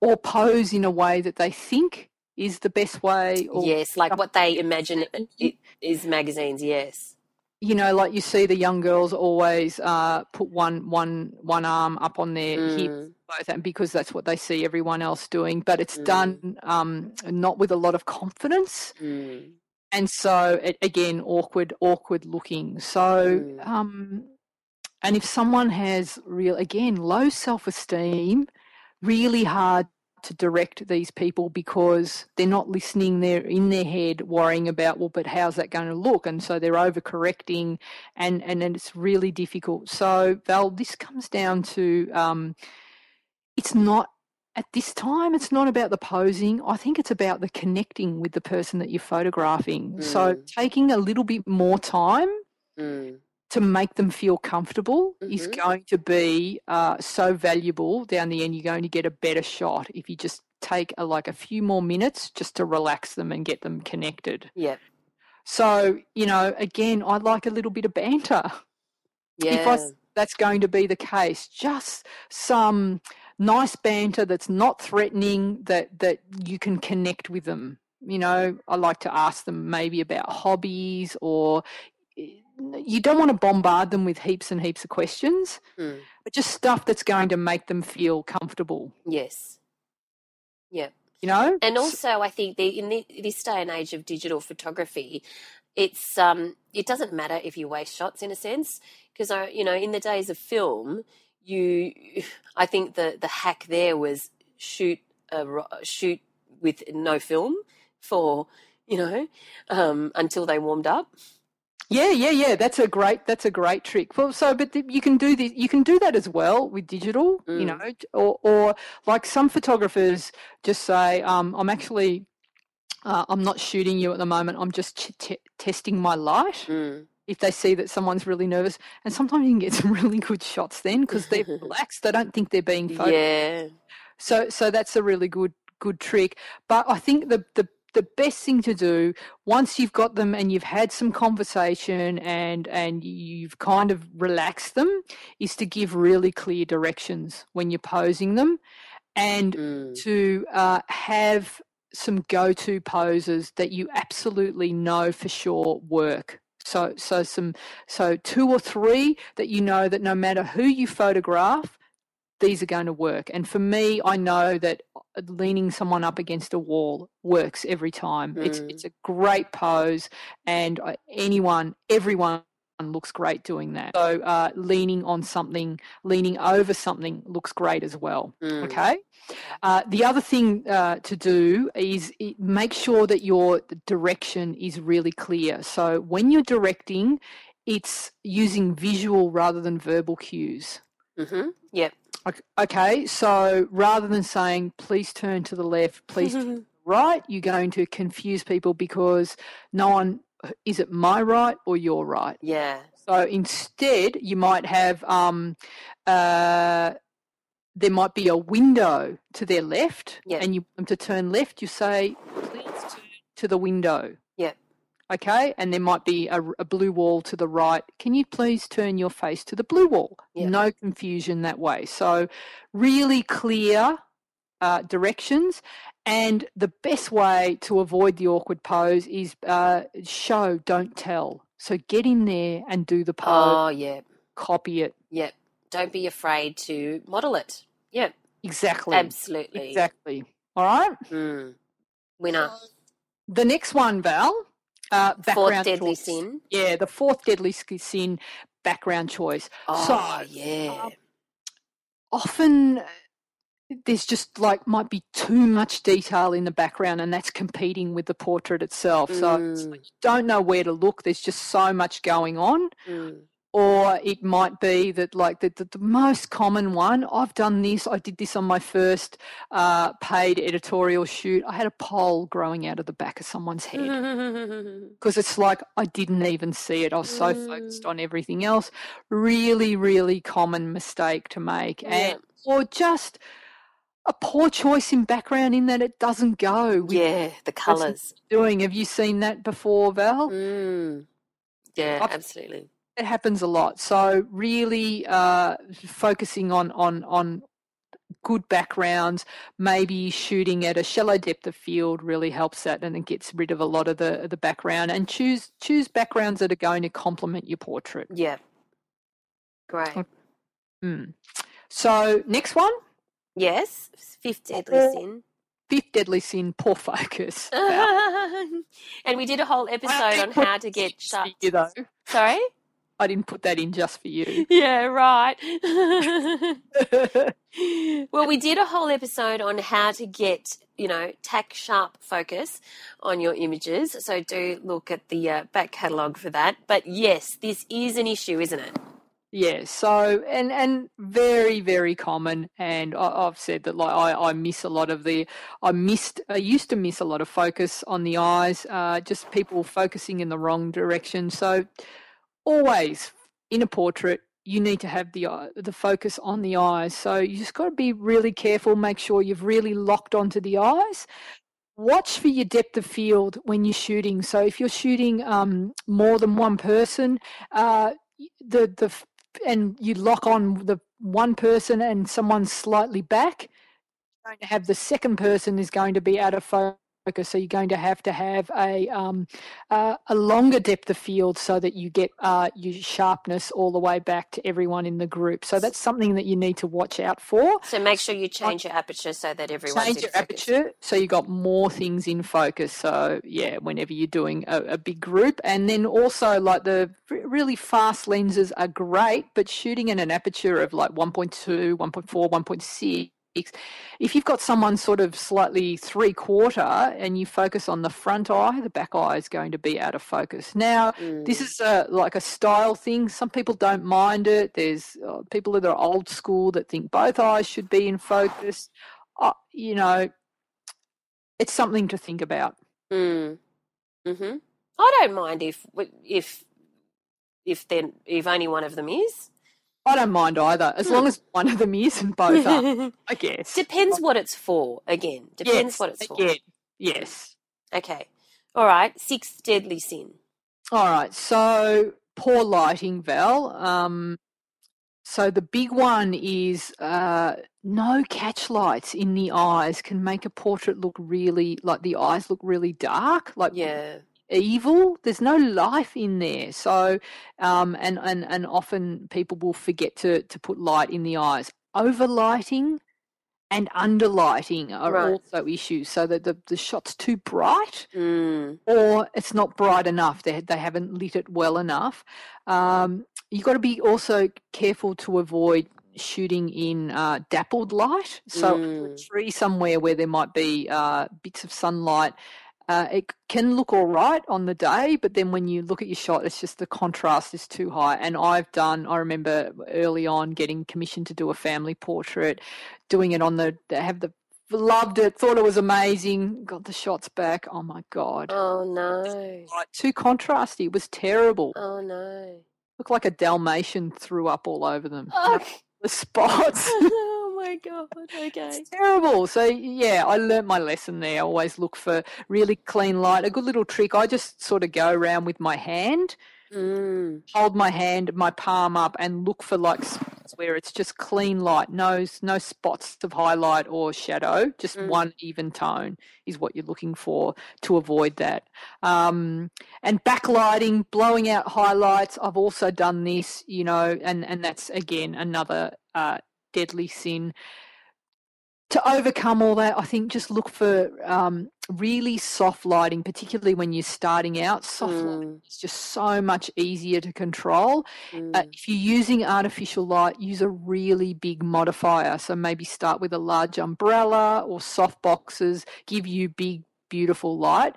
or pose in a way that they think is the best way. Or, Yes, like what they imagine is magazines. Yes. You know, like you see the young girls always uh, put one one one arm up on their hip, Mm. both, and because that's what they see everyone else doing. But it's Mm. done um, not with a lot of confidence, Mm. and so it, again, awkward, awkward looking. So, Mm. um, and if someone has real, again, low self esteem, really hard to direct these people because they're not listening. They're in their head worrying about, well, but how's that going to look? And so they're overcorrecting, and and then it's really difficult. So, Val, this comes down to um, it's not at this time. It's not about the posing. I think it's about the connecting with the person that you're photographing. So, Mm. taking a little bit more time Mm. To make them feel comfortable is Mhm. going to be uh, so valuable down the end you're going to get a better shot if you just take a, like a few more minutes just to relax them and get them connected Yep. So, you know, again, I like a little bit of banter. Yeah. If I, that's going to be the case, just some nice banter that's not threatening, that, that you can connect with them. You know, I like to ask them maybe about hobbies or you don't want to bombard them with heaps and heaps of questions, Mm. but just stuff that's going to make them feel comfortable. Yes. Yeah. You know, And also, I think the, in the, this day and age of digital photography, it's um, it doesn't matter if you waste shots in a sense because I, you know, in the days of film, you, <laughs> I think the the hack there was shoot a shoot with no film for you know um, until they warmed up. Yeah, yeah, yeah. That's a great. That's a great trick. Well, so but you can do this. You can do that as well with digital. You Mm. know, or or like some photographers just say, um, "I'm actually, uh, I'm not shooting you at the moment. I'm just ch- t- testing my light." Mm. If they see that someone's really nervous, and sometimes you can get some <laughs> really good shots then because they're <laughs> relaxed. They don't think they're being photographed. Yeah. So so that's a really good good trick. But I think the the the best thing to do once you've got them and you've had some conversation and and you've kind of relaxed them is to give really clear directions when you're posing them and Mm. to uh, have some go-to poses that you absolutely know for sure work. So so some so two or three that you know that no matter who you photograph, these are going to work. And for me, I know that uh, leaning someone up against a wall works every time. It's Mm. it's a great pose, and uh, anyone, everyone looks great doing that. So uh, leaning on something, leaning over something looks great as well. Mm. Okay. Uh, the other thing uh, to do is make sure that your direction is really clear. So when you're directing, it's using visual rather than verbal cues. Mm-hmm. Yep. Ok- Okay, so rather than saying, please turn to the left, please turn to <laughs> the right, you're going to confuse people because no one, is it my right or your right? yeah. So instead, you might have, um, uh, there might be a window to their left, Yeah. and you want them to turn left, you say, please turn to the window. Okay, and there might be a, a blue wall to the right. Can you please turn your face to the blue wall? Yeah. No confusion that way. So, really clear uh, directions. And the best way to avoid the awkward pose is uh, show, don't tell. So, get in there and do the pose, Oh, yeah. copy it. Yep. Don't be afraid to model it. Yep. Exactly. Absolutely. Exactly. All right. Mm. Winner. The next one, Val. Uh, Fourth deadly choice. sin. Yeah, the fourth deadly sin, background choice. Oh, So, yeah. um, often uh, there's just like might be too much detail in the background and that's competing with the portrait itself so it's Mm. like you don't know where to look there's just so much going on Mm. Or it might be that like the, the, the most common one i've done this i did this on my first uh, paid editorial shoot i had a pole growing out of the back of someone's head <laughs> because it's like I didn't even see it. I was so focused Mm. on everything else. Really, really common mistake to make, and or just a poor choice in background in that it doesn't go with yeah, the colours. doing. Have you seen that before, Val? Mm. Yeah, I've- absolutely. It happens a lot. So really uh, focusing on on on good backgrounds, maybe shooting at a shallow depth of field really helps that, and it gets rid of a lot of the the background. And choose choose backgrounds that are going to complement your portrait. Yeah. Great. Mm. So next one, Yes. Fifth deadly sin. fifth deadly sin, poor focus. <laughs> And we did a whole episode on how to get shut. you, though. Sorry? I didn't put that in just for you. <laughs> Yeah, right. <laughs> well, we did a whole episode on how to get, you know, tack sharp focus on your images. So do look at the uh, back catalogue for that. But yes, this is an issue, isn't it? Yeah, so and and very very common, and I, I've said that like I, I miss a lot of the I missed I used to miss a lot of focus on the eyes, uh, just people focusing in the wrong direction. So always in a portrait you need to have the eye- the focus on the eyes. So you just got to be really careful, make sure you've really locked onto the eyes. watch for your depth of field when you're shooting. So if you're shooting um, more than one person, uh, the the and you lock on the one person and someone slightly back, going to have the second person is going to be out of focus. So you're going to have to have a um, uh, a longer depth of field so that you get uh, your sharpness all the way back to everyone in the group. So that's something that you need to watch out for. So make sure you change your aperture so that everyone change your focus. aperture so you got more things in focus. So yeah, whenever you're doing a, a big group, and then also like the really fast lenses are great, but shooting in an aperture of like 1.2, 1.4, 1.6 if you've got someone sort of slightly three quarter and you focus on the front eye, the back eye is going to be out of focus. Now, mm. this is a, like a style thing. Some people don't mind it. There's uh, people that are old school that think both eyes should be in focus. Uh, you know, it's something to think about. Mm. Hmm. I don't mind if if if then if only one of them is. I don't mind either, as long as one of them is and both are. <laughs> I guess depends what it's for. Again, depends yes, what it's for. Again, yes. Okay. All right. Sixth deadly sin. All right. So poor lighting, Val. Um, so the big one is uh, no catch lights in the eyes can make a portrait look really like the eyes look really dark. Like yeah, evil. There's no life in there. So, um, and and and often people will forget to to put light in the eyes. Overlighting and underlighting are right. also issues. So that the the shot's too bright, mm. or it's not bright enough. They they haven't lit it well enough. Um, you've got to be also careful to avoid shooting in uh, dappled light. So mm. tree somewhere where there might be uh, bits of sunlight uh, it can look all right on the day, but then when you look at your shot, it's just the contrast is too high. And I've done, I remember early on getting commissioned to do a family portrait, doing it on the, have the, loved it, thought it was amazing, got the shots back. Oh my God. Oh no. Like, too contrasty. It was terrible. Oh no. Looked like a Dalmatian threw up all over them. Oh. <laughs> The spots. <laughs> my god. Okay. It's terrible. So yeah, I learnt my lesson there. I always look for really clean light. A good little trick. I just sort of go around with my hand, mm. hold my hand, my palm up, and look for like spots where it's just clean light. No, no spots of highlight or shadow. Just mm. one even tone is what you're looking for to avoid that. Um, and backlighting, blowing out highlights. I've also done this, you know, and and that's again another. Uh, deadly sin. To overcome all that, I think just look for um, really soft lighting, particularly when you're starting out. Soft mm. lighting is just so much easier to control. Uh, mm. Uh, if you're using artificial light, use a really big modifier. So maybe start with a large umbrella or soft boxes, give you big beautiful light.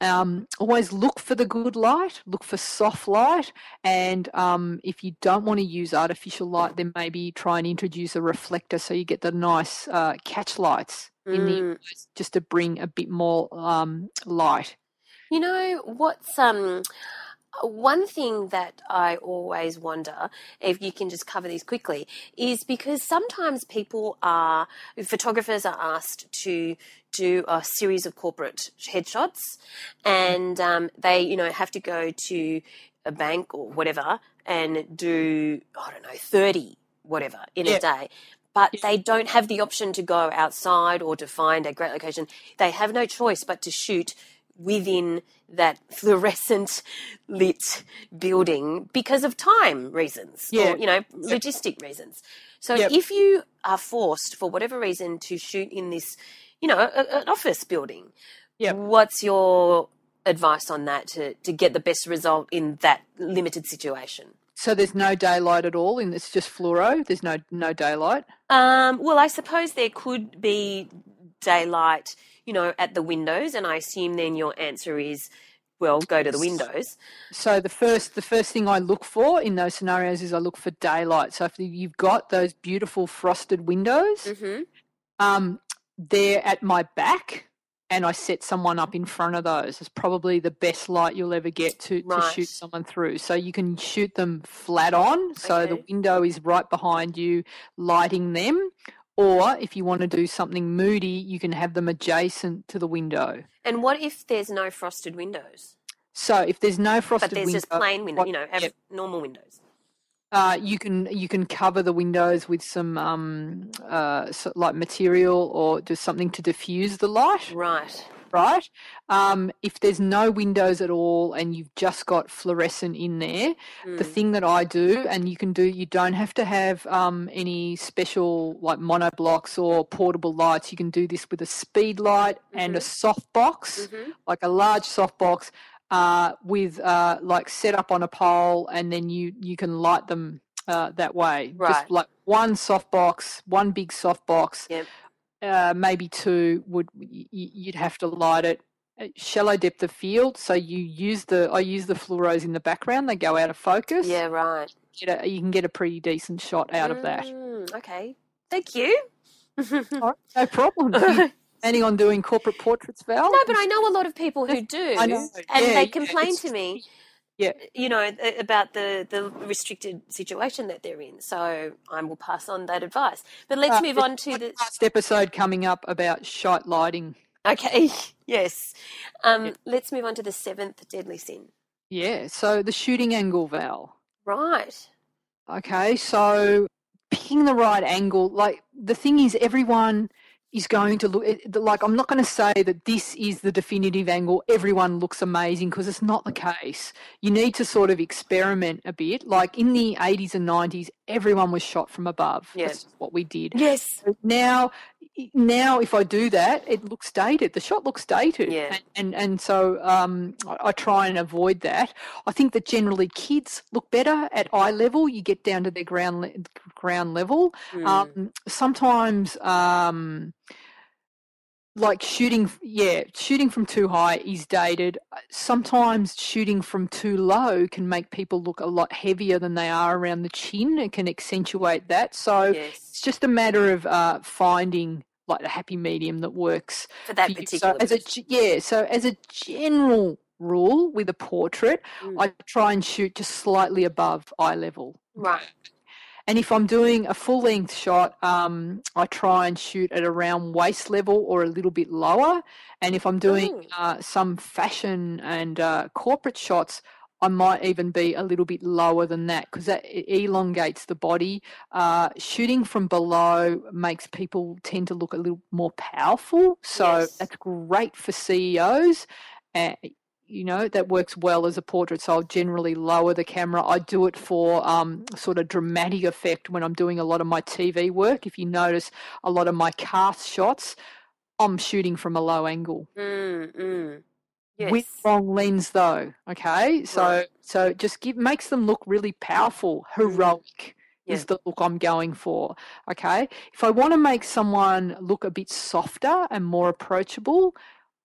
Um, always look for the good light, look for soft light, and um, if you don't want to use artificial light, then maybe try and introduce a reflector so you get the nice uh, catch lights mm. in the mm. just to bring a bit more um, light. You know what's um one thing that I always wonder, if you can just cover these quickly, is because sometimes people are, photographers are asked to do a series of corporate headshots and um, they, you know, have to go to a bank or whatever and do, I don't know, 30 whatever in yeah. a day but they don't have the option to go outside or to find a great location. They have no choice but to shoot within that fluorescent lit building because of time reasons yeah. or you know logistic reasons. So yep. if you are forced for whatever reason to shoot in this you know a, an office building yeah what's your advice on that to, to get the best result in that limited situation? So there's no daylight at all and it's just fluoro? There's no no daylight? Um, well i suppose there could be daylight you know, at the windows? And I assume then your answer is, well, go to the windows. So the first the first thing I look for in those scenarios is I look for daylight. So if you've got those beautiful frosted windows, mm-hmm. um, they're at my back, and I set someone up in front of those. It's probably the best light you'll ever get to, right. to shoot someone through. So you can shoot them flat on, so okay. the window is right behind you, lighting them, Or if you want to do something moody, you can have them adjacent to the window. And what if there's no frosted windows? So if there's no frosted But there's window, just plain window, what- you know, have yep. normal windows. uh, you can you can cover the windows with some um, uh, so, like material or just something to diffuse the light. Right. Right? Um, if there's no windows at all and you've just got fluorescent in there, the Mm. thing that I do, and you can do, you don't have to have um, any special like monoblocks or portable lights. You can do this with a speed light and a soft box, Mhm. like a large soft box. Uh, with uh, like set up on a pole, and then you you can light them uh, that way. Right. Just like one soft box, one big soft box, Yep. Uh, maybe two would you'd have to light it shallow depth of field. So you use the i use the fluoros in the background they go out of focus. Yeah, right. Get a, you can get a pretty decent shot out of that. Mm, okay. Thank you. Right, no problem. You <laughs> planning on doing corporate portraits val? No, but I know a lot of people who <laughs> do, know, and yeah, they complain it's- to me, yeah you know, about the the restricted situation that they're in. So I will pass on that advice. But let's Uh, move on to the. last episode coming up about shite lighting Okay, <laughs> yes. Um, Let's move on to the seventh deadly sin. yeah so the shooting angle val Right. Okay, so picking the right angle, like the thing is, everyone is going to look like. I'm not going to say that this is the definitive angle. Everyone looks amazing because it's not the case. You need to sort of experiment a bit. Like in the 80s and 90s, everyone was shot from above. Yes. That's what we did. Yes. Now, now if I do that, it looks dated. The shot looks dated, Yeah. and and, and so um, I, I try and avoid that. I think that generally kids look better at eye level. You get down to their ground le- ground level. Mm. Um, sometimes. Um, like shooting, yeah, shooting from too high is dated. Sometimes shooting from too low can make people look a lot heavier than they are around the chin. It can accentuate that. So yes. it's just a matter of uh, finding like a happy medium that works For that for particular. So as a yeah, so as a general rule with a portrait, Mm. I try and shoot just slightly above eye level. right. And if I'm doing a full length shot, um, I try and shoot at around waist level or a little bit lower. And if I'm doing uh, some fashion and uh, corporate shots, I might even be a little bit lower than that because that elongates the body. Uh, shooting from below makes people tend to look a little more powerful. So Yes. that's great for CEOs. Uh, you know, that works well as a portrait. So I'll generally lower the camera. I do it for um, sort of dramatic effect when I'm doing a lot of my TV work. If you notice a lot of my cast shots, I'm shooting from a low angle Mm, mm. Yes. with long lens though okay so Right. so just give makes them look really powerful heroic Yeah. is the look i'm going for okay if i want to make someone look a bit softer and more approachable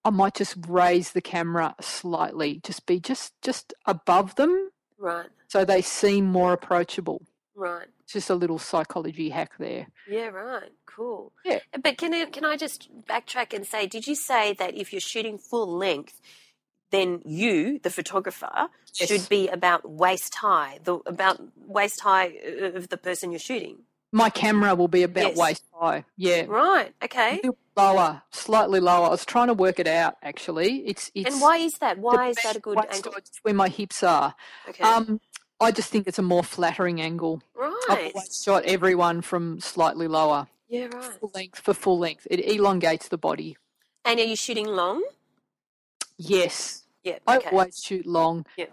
i might just raise the camera slightly just be just just above them right. so they seem more approachable Right. it's just a little psychology hack there Yeah, right. Cool. Yeah. But can I, can I just backtrack and say, did you say that if you're shooting full length, then you, the photographer, Yes. should be about waist high, the about waist high uh, of the person you're shooting? My camera will be about Yes. waist high yeah Right. Okay. lower slightly lower i was trying to work it out actually it's it's And why is that? Why is that a good angle? where my hips are. Okay. Um, I just think it's a more flattering angle. right. I've shot everyone from slightly lower, Yeah. Right. full length for full length. It elongates the body. And are you shooting long? Yes, Yeah. I Okay. always shoot long. Yeah.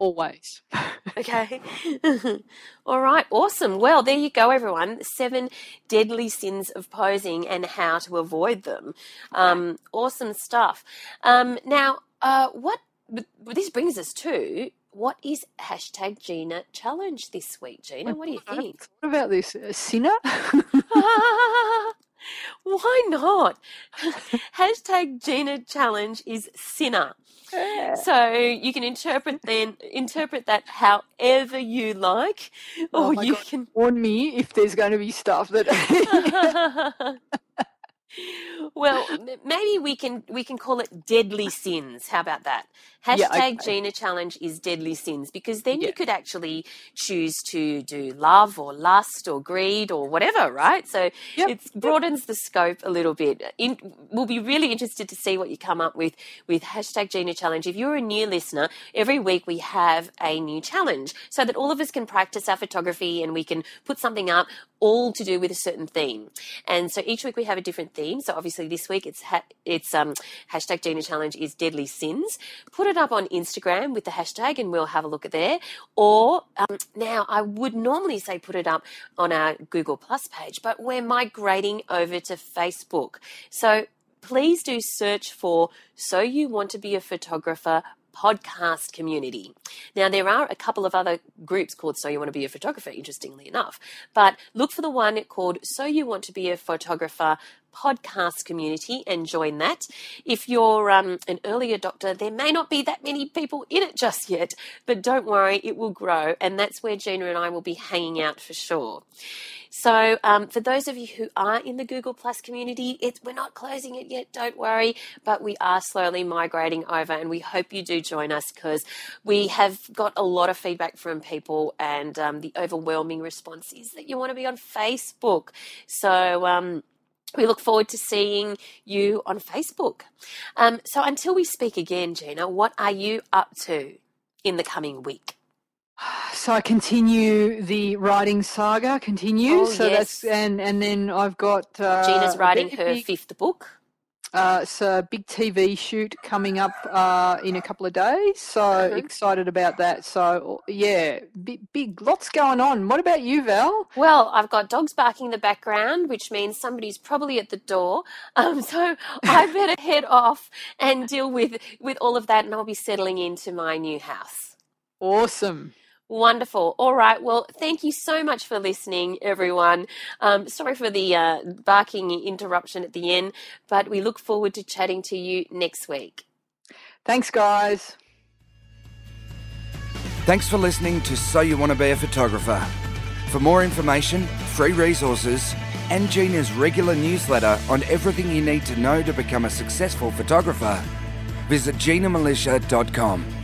Always. <laughs> Okay. <laughs> All right. Awesome. Well, there you go, everyone. Seven deadly sins of posing and how to avoid them. Um, awesome stuff. Um, now, uh, what but- but this brings us to what is hashtag Gina challenge this week, Gina? What do you I haven't think? thought about this. A sinner? <laughs> Why not? <laughs> hashtag Gina challenge is sinner. So you can interpret <laughs> then interpret that however you like, Oh or my you God. can Warn me if there's going to be stuff that. <laughs> Well, maybe we can we can call it deadly sins. How about that? Hashtag Yeah, okay. Gina Challenge is deadly sins because then Yeah. you could actually choose to do love or lust or greed or whatever, right? So Yep, it broadens the scope a little bit. In, we'll be really interested to see what you come up with with hashtag Gina Challenge. If you're a new listener, every week we have a new challenge so that all of us can practice our photography and we can put something up all to do with a certain theme. And so each week we have a different theme. So obviously this week it's ha- it's um, hashtag Gina Challenge is deadly sins. Put it up on Instagram with the hashtag and we'll have a look at there. Or um, now I would normally say put it up on our Google Plus page, but we're migrating over to Facebook. So please do search for So You Want to Be a Photographer podcast community. Now, there are a couple of other groups called So You Want to Be a Photographer, interestingly enough, but look for the one called So You Want to Be a Photographer podcast community and join that. If you're um, an early adopter, there may not be that many people in it just yet, but don't worry, it will grow, and that's where Gina and I will be hanging out for sure. So, um, for those of you who are in the Google Plus community, we're not closing it yet, don't worry, but we are slowly migrating over, and we hope you do join us because we have got a lot of feedback from people, and um, the overwhelming response is that you want to be on Facebook. So, um, we look forward to seeing you on Facebook. Um, so, until we speak again, Gina, what are you up to in the coming week? So I continue the writing saga. Continues. Oh, so that's yes. and and then I've got uh, Gina's writing her big, fifth book. Uh, so a big TV shoot coming up uh, in a couple of days. So Mhm. excited about that. So yeah, big, big lots going on. What about you, Val? Well, I've got dogs barking in the background, which means somebody's probably at the door. <laughs> Um, so I <laughs> better head off and deal with with all of that, and I'll be settling into my new house. Awesome. Wonderful. All right. Well, thank you so much for listening, everyone. Um, sorry for the uh, barking interruption at the end, but we look forward to chatting to you next week. Thanks, guys. Thanks for listening to So You Want to Be a Photographer. For more information, free resources, and Gina's regular newsletter on everything you need to know to become a successful photographer, visit ginamilicia.com.